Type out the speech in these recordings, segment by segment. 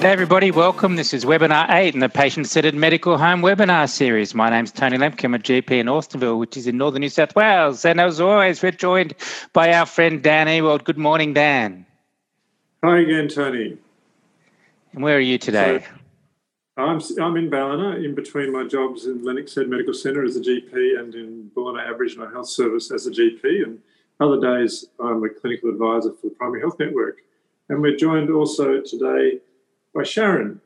Hey everybody, welcome. This is webinar 8 in the Patient Centred Medical Home webinar series. My name's Tony Lembke. I'm a GP in Alstonville, which is in northern New South Wales. And as always, we're joined by our friend Dan Ewald. Good morning, Dan. Hi again, Tony. And where are you today? So, I'm, I'm in Ballina, in between my jobs in Lennox Head Medical Centre as a GP and in Ballina Aboriginal Health Service as a GP. And other days, I'm a clinical advisor for the Primary Health Network. And we're joined also today by Sharon.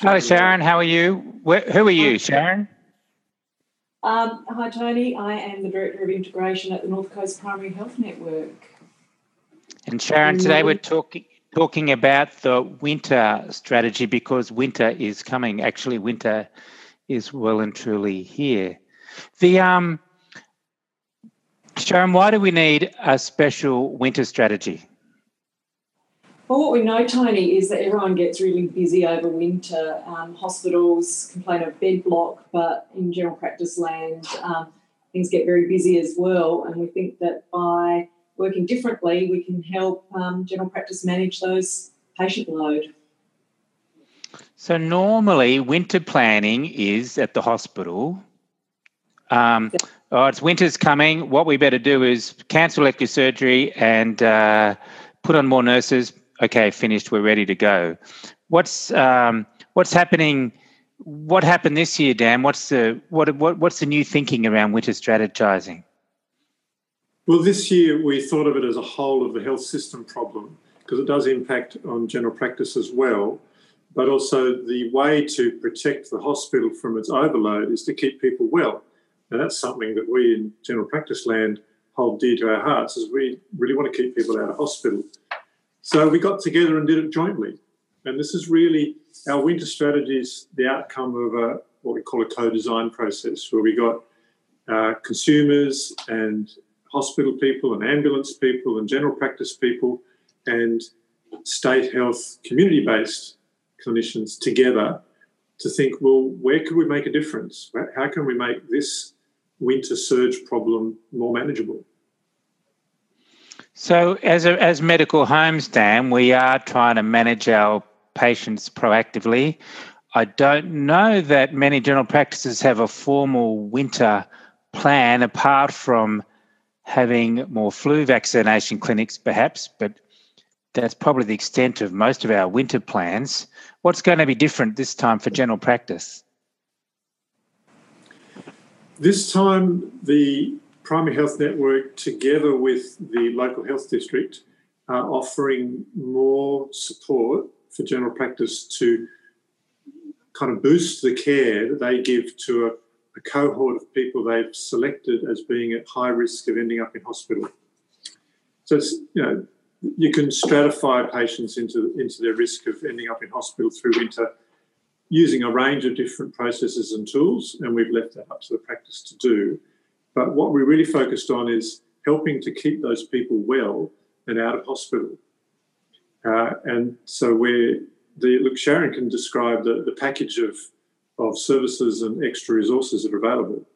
Hello, Sharon. How are you? Where, who are you, Sharon? Um, hi, Tony. I am the Director of Integration at the North Coast Primary Health Network. And Sharon, today we're talking talking about the winter strategy because winter is coming. Actually, winter is well and truly here. The um, Sharon, why do we need a special winter strategy? Well, what we know, Tony, is that everyone gets really busy over winter. Um, hospitals complain of bed block, but in general practice land, um, things get very busy as well. And we think that by working differently, we can help um, general practice manage those patient load. So normally, winter planning is at the hospital. Um, oh, it's winter's coming. What we better do is cancel elective surgery and uh, put on more nurses, okay, finished, we're ready to go. What's um, what's happening? What happened this year, Dan? What's the what, what what's the new thinking around winter strategizing? Well, this year we thought of it as a whole of the health system problem because it does impact on general practice as well. But also, the way to protect the hospital from its overload is to keep people well. And that's something that we in general practice land hold dear to our hearts, is we really want to keep people out of hospital. So we got together and did it jointly. And this is really our winter strategies, the outcome of a, what we call a co-design process, where we got uh, consumers and hospital people and ambulance people and general practice people and state health community-based clinicians together to think, well, where could we make a difference? How can we make this winter surge problem more manageable? So, as a, as medical homes, Dan, we are trying to manage our patients proactively. I don't know that many general practices have a formal winter plan apart from having more flu vaccination clinics, perhaps, but that's probably the extent of most of our winter plans. What's going to be different this time for general practice? This time, the Primary Health Network, together with the local health district, are offering more support for general practice to kind of boost the care that they give to a, a cohort of people they've selected as being at high risk of ending up in hospital. So it's, you know, you can stratify patients into, into their risk of ending up in hospital through winter using a range of different processes and tools, and we've left that up to the practice to do. But what we really focused on is helping to keep those people well and out of hospital. Uh, and so we're the look, Sharon can describe the, the package of of services and extra resources that are available.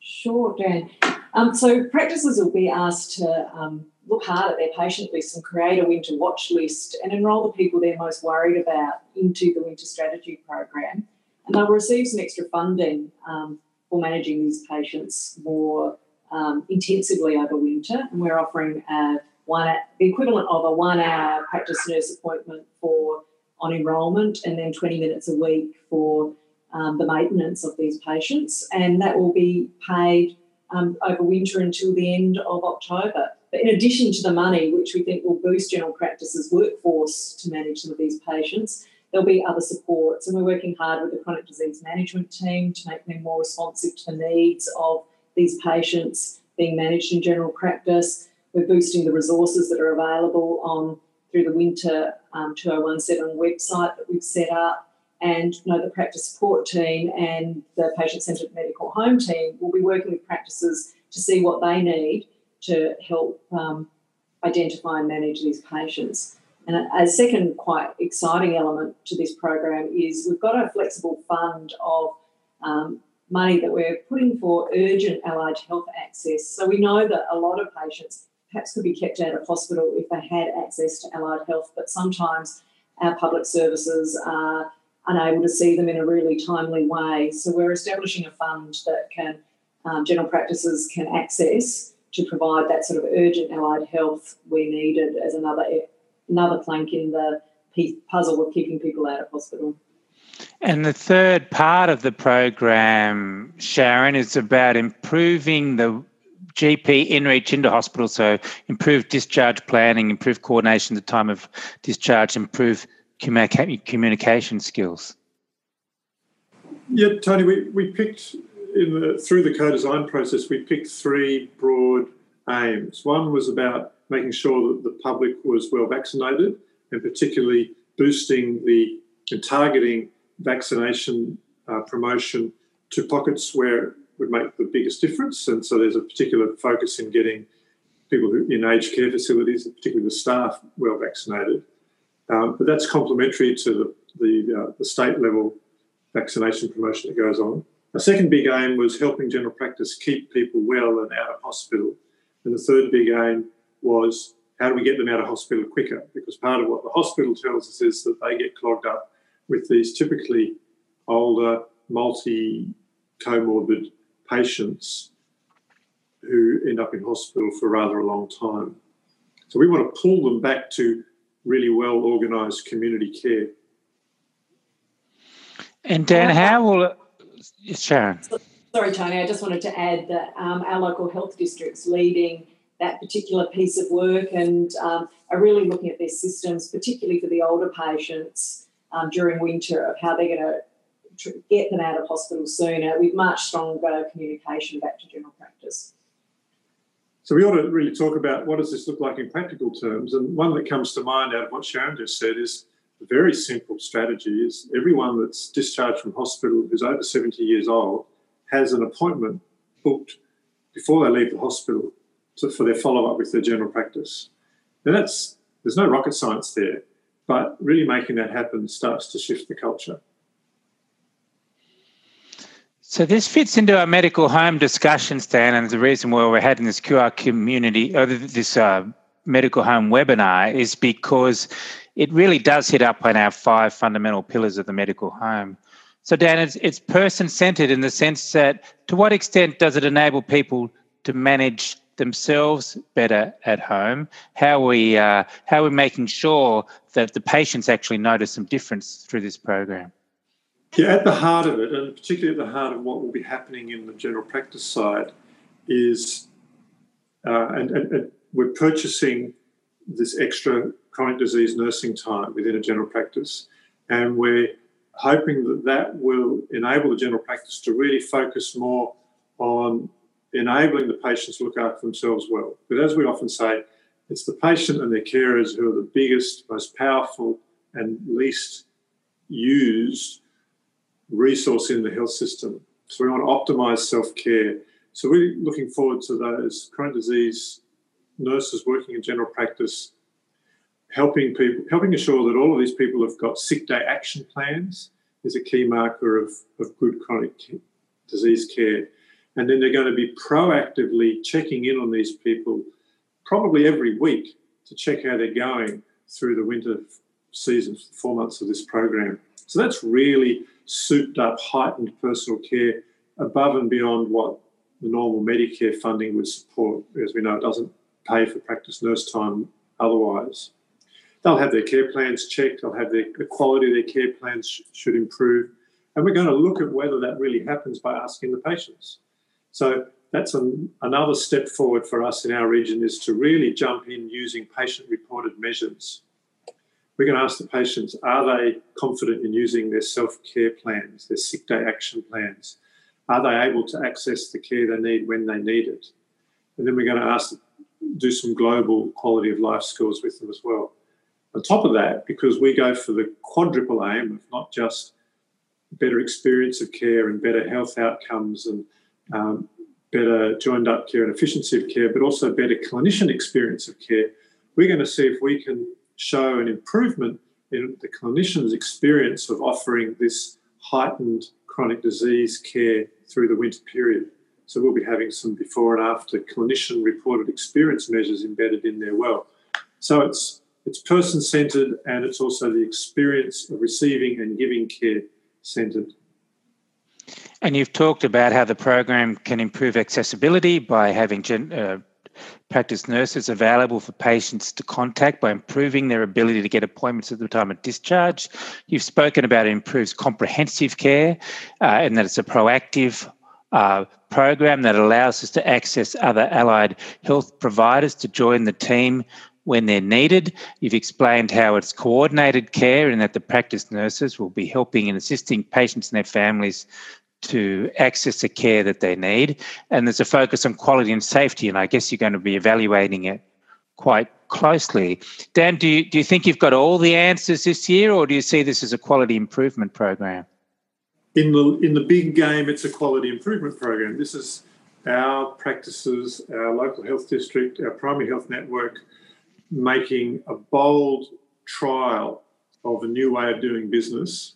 Sure, Dan. Um, so practices will be asked to um, look hard at their patient list and create a winter watch list and enrol the people they're most worried about into the winter strategy program. And they'll receive some extra funding um, for managing these patients more um, intensively over winter. And we're offering a one the equivalent of a one hour practice nurse appointment for on enrolment and then 20 minutes a week for um, the maintenance of these patients. And that will be paid um, over winter until the end of October. But in addition to the money, which we think will boost general practice's workforce to manage some of these patients, there'll be other supports. And we're working hard with the chronic disease management team to make them more responsive to the needs of these patients being managed in general practice. We're boosting the resources that are available on through the Winter um, 2017 website that we've set up. And you know, the practice support team and the patient centred medical home team will be working with practices to see what they need to help um, identify and manage these patients. And a, second quite exciting element to this program is we've got a flexible fund of um, money that we're putting for urgent allied health access. So we know that a lot of patients perhaps could be kept out of hospital if they had access to allied health, but sometimes our public services are unable to see them in a really timely way. So we're establishing a fund that can um, general practices can access to provide that sort of urgent allied health we needed as another another plank in the puzzle of keeping people out of hospital. And the third part of the program, Sharon, is about improving the GP in reach into hospital. So, improve discharge planning, improve coordination at the time of discharge, improve communica- communication skills. Yeah, Tony, we, we picked in the, through the co-design process, we picked three broad aims. One was about making sure that the public was well vaccinated, and particularly boosting the and targeting vaccination uh, promotion to pockets where it would make the biggest difference. And so there's a particular focus in getting people who, in aged care facilities, particularly the staff, well vaccinated. Um, but that's complementary to the, the, uh, the state level vaccination promotion that goes on. A second big aim was helping general practice keep people well and out of hospital. And the third big aim was how do we get them out of hospital quicker? Because part of what the hospital tells us is that they get clogged up with these typically older, multi comorbid patients who end up in hospital for rather a long time. So we want to pull them back to really well organised community care. And Dan, how will it? Sharon? Sorry, Tony. I just wanted to add that um, our local health districts leading that particular piece of work and um, are really looking at their systems, particularly for the older patients um, during winter, of how they're going to get them out of hospital sooner with much stronger communication back to general practice. So we ought to really talk about what does this look like in practical terms. And one that comes to mind out of what Sharon just said is a very simple strategy is everyone that's discharged from hospital who's over 70 years old has an appointment booked before they leave the hospital to, for their follow up with their general practice. Now that's there's no rocket science there, but really making that happen starts to shift the culture. So this fits into our medical home discussion, Stan, and the reason why we're having this QR community, or this uh, medical home webinar, is because it really does hit up on our five fundamental pillars of the medical home. So, Dan, it's, it's person centered in the sense that to what extent does it enable people to manage themselves better at home? How we uh, how are making sure that the patients actually notice some difference through this program? Yeah, at the heart of it, and particularly at the heart of what will be happening in the general practice side, is uh, and, and, and we're purchasing this extra chronic disease nursing time within a general practice, and we're hoping that that will enable the general practice to really focus more on enabling the patients to look after themselves well. But as we often say, it's the patient and their carers who are the biggest, most powerful, and least used resource in the health system. So we want to optimize self care. So we're looking forward to those chronic disease nurses working in general practice, helping people, helping ensure that all of these people have got sick day action plans is a key marker of, of good chronic disease care. And then they're going to be proactively checking in on these people probably every week to check how they're going through the winter season, four months of this program. So that's really souped up, heightened personal care above and beyond what the normal Medicare funding would support, because we know it doesn't pay for practice nurse time otherwise. They'll have their care plans checked, they'll have their, the quality of their care plans sh- should improve. And we're going to look at whether that really happens by asking the patients. So that's an, another step forward for us in our region is to really jump in using patient reported measures. We're going to ask the patients are they confident in using their self care plans, their sick day action plans? Are they able to access the care they need when they need it? And then we're going to ask do some global quality of life scores with them as well. On top of that, because we go for the quadruple aim of not just better experience of care and better health outcomes and um, better joined up care and efficiency of care, but also better clinician experience of care, we're going to see if we can show an improvement in the clinician's experience of offering this heightened chronic disease care through the winter period. So we'll be having some before and after clinician reported experience measures embedded in there well. So it's it's person centred and it's also the experience of receiving and giving care centred. And you've talked about how the program can improve accessibility by having gen, uh, practice nurses available for patients to contact by improving their ability to get appointments at the time of discharge. You've spoken about it improves comprehensive care uh, and that it's a proactive uh, program that allows us to access other allied health providers to join the team when they're needed. You've explained how it's coordinated care and that the practice nurses will be helping and assisting patients and their families to access the care that they need. And there's a focus on quality and safety, and I guess you're going to be evaluating it quite closely. Dan, do you, do you think you've got all the answers this year, or do you see this as a quality improvement program? In the in the big game, it's a quality improvement program. This is our practices, our local health district, our primary health network, making a bold trial of a new way of doing business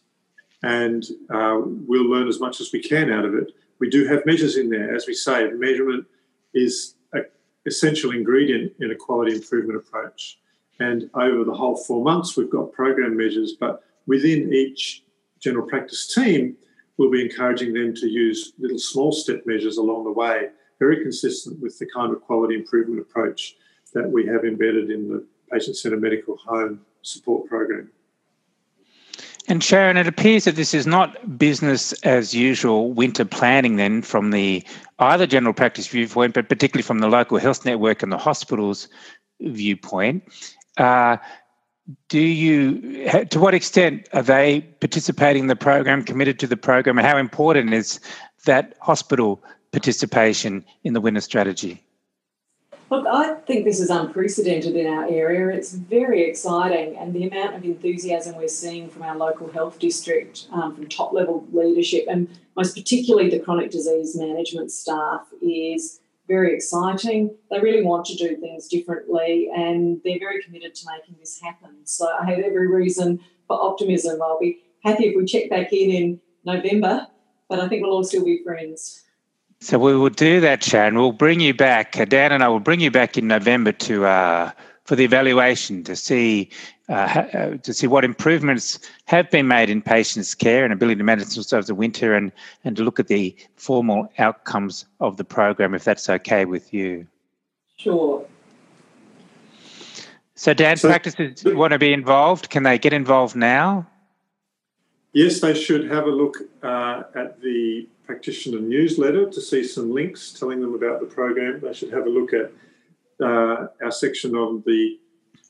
and uh, we'll learn as much as we can out of it. We do have measures in there. As we say, measurement is an essential ingredient in a quality improvement approach. And over the whole four months, we've got program measures, but within each general practice team, we'll be encouraging them to use little small step measures along the way, very consistent with the kind of quality improvement approach that we have embedded in the patient centred medical home support program. And Sharon, it appears that this is not business as usual winter planning then from the either general practice viewpoint, but particularly from the local health network and the hospitals viewpoint. Uh, do you, to what extent are they participating in the program, committed to the program, and how important is that hospital participation in the winter strategy? Look, I think this is unprecedented in our area. It's very exciting, and the amount of enthusiasm we're seeing from our local health district, um, from top level leadership, and most particularly the chronic disease management staff, is very exciting. They really want to do things differently, and they're very committed to making this happen. So I have every reason for optimism. I'll be happy if we check back in in November, but I think we'll all still be friends. So we will do that, Sharon. We'll bring you back. Uh, Dan and I will bring you back in November to uh, for the evaluation to see uh, uh, to see what improvements have been made in patients' care and ability to manage themselves over the winter, and and to look at the formal outcomes of the program, if that's okay with you. Sure. So, Dan, so, practices want to be involved. Can they get involved now? Yes, they should have a look uh, at the practitioner newsletter to see some links telling them about the program. They should have a look at uh, our section on the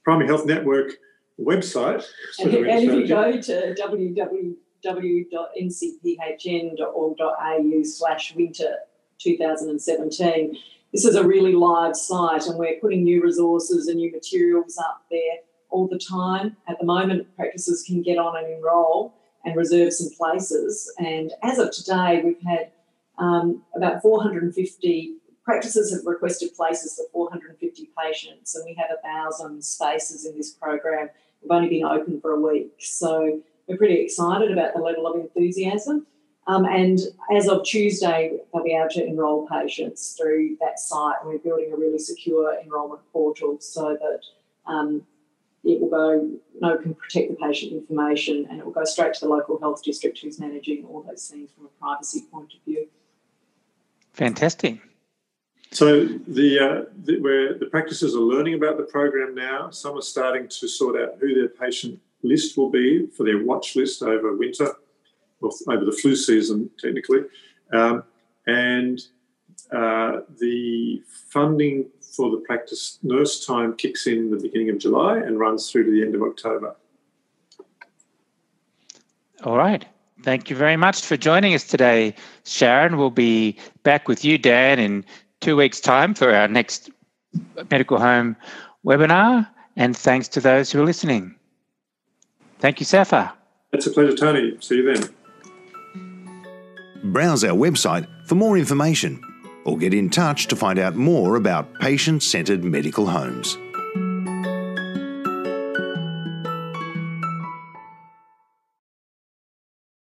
Primary Health Network website. And, and if you go to www.ncphn.org.au slash winter 2017, this is a really live site and we're putting new resources and new materials up there all the time. At the moment, practices can get on and enrol and reserve some places. And as of today, we've had um, about 450 practices have requested places for 450 patients, and we have a thousand spaces in this program. We've only been open for a week, so we're pretty excited about the level of enthusiasm. Um, and as of Tuesday, they'll be able to enrol patients through that site. And we're building a really secure enrolment portal so that um, it will go, no, can protect the patient information and it will go straight to the local health district who's managing all those things from a privacy point of view. Fantastic. So the, uh, the where the practices are learning about the program now. Some are starting to sort out who their patient list will be for their watch list over winter, or over the flu season technically, um, and uh, the funding for the practice nurse time kicks in the beginning of July and runs through to the end of October. All right. Thank you very much for joining us today, Sharon. We'll be back with you, Dan, in two weeks' time for our next medical home webinar. And thanks to those who are listening. Thank you, Safa. It's a pleasure, Tony. See you then. Browse our website for more information or get in touch to find out more about patient centred medical homes.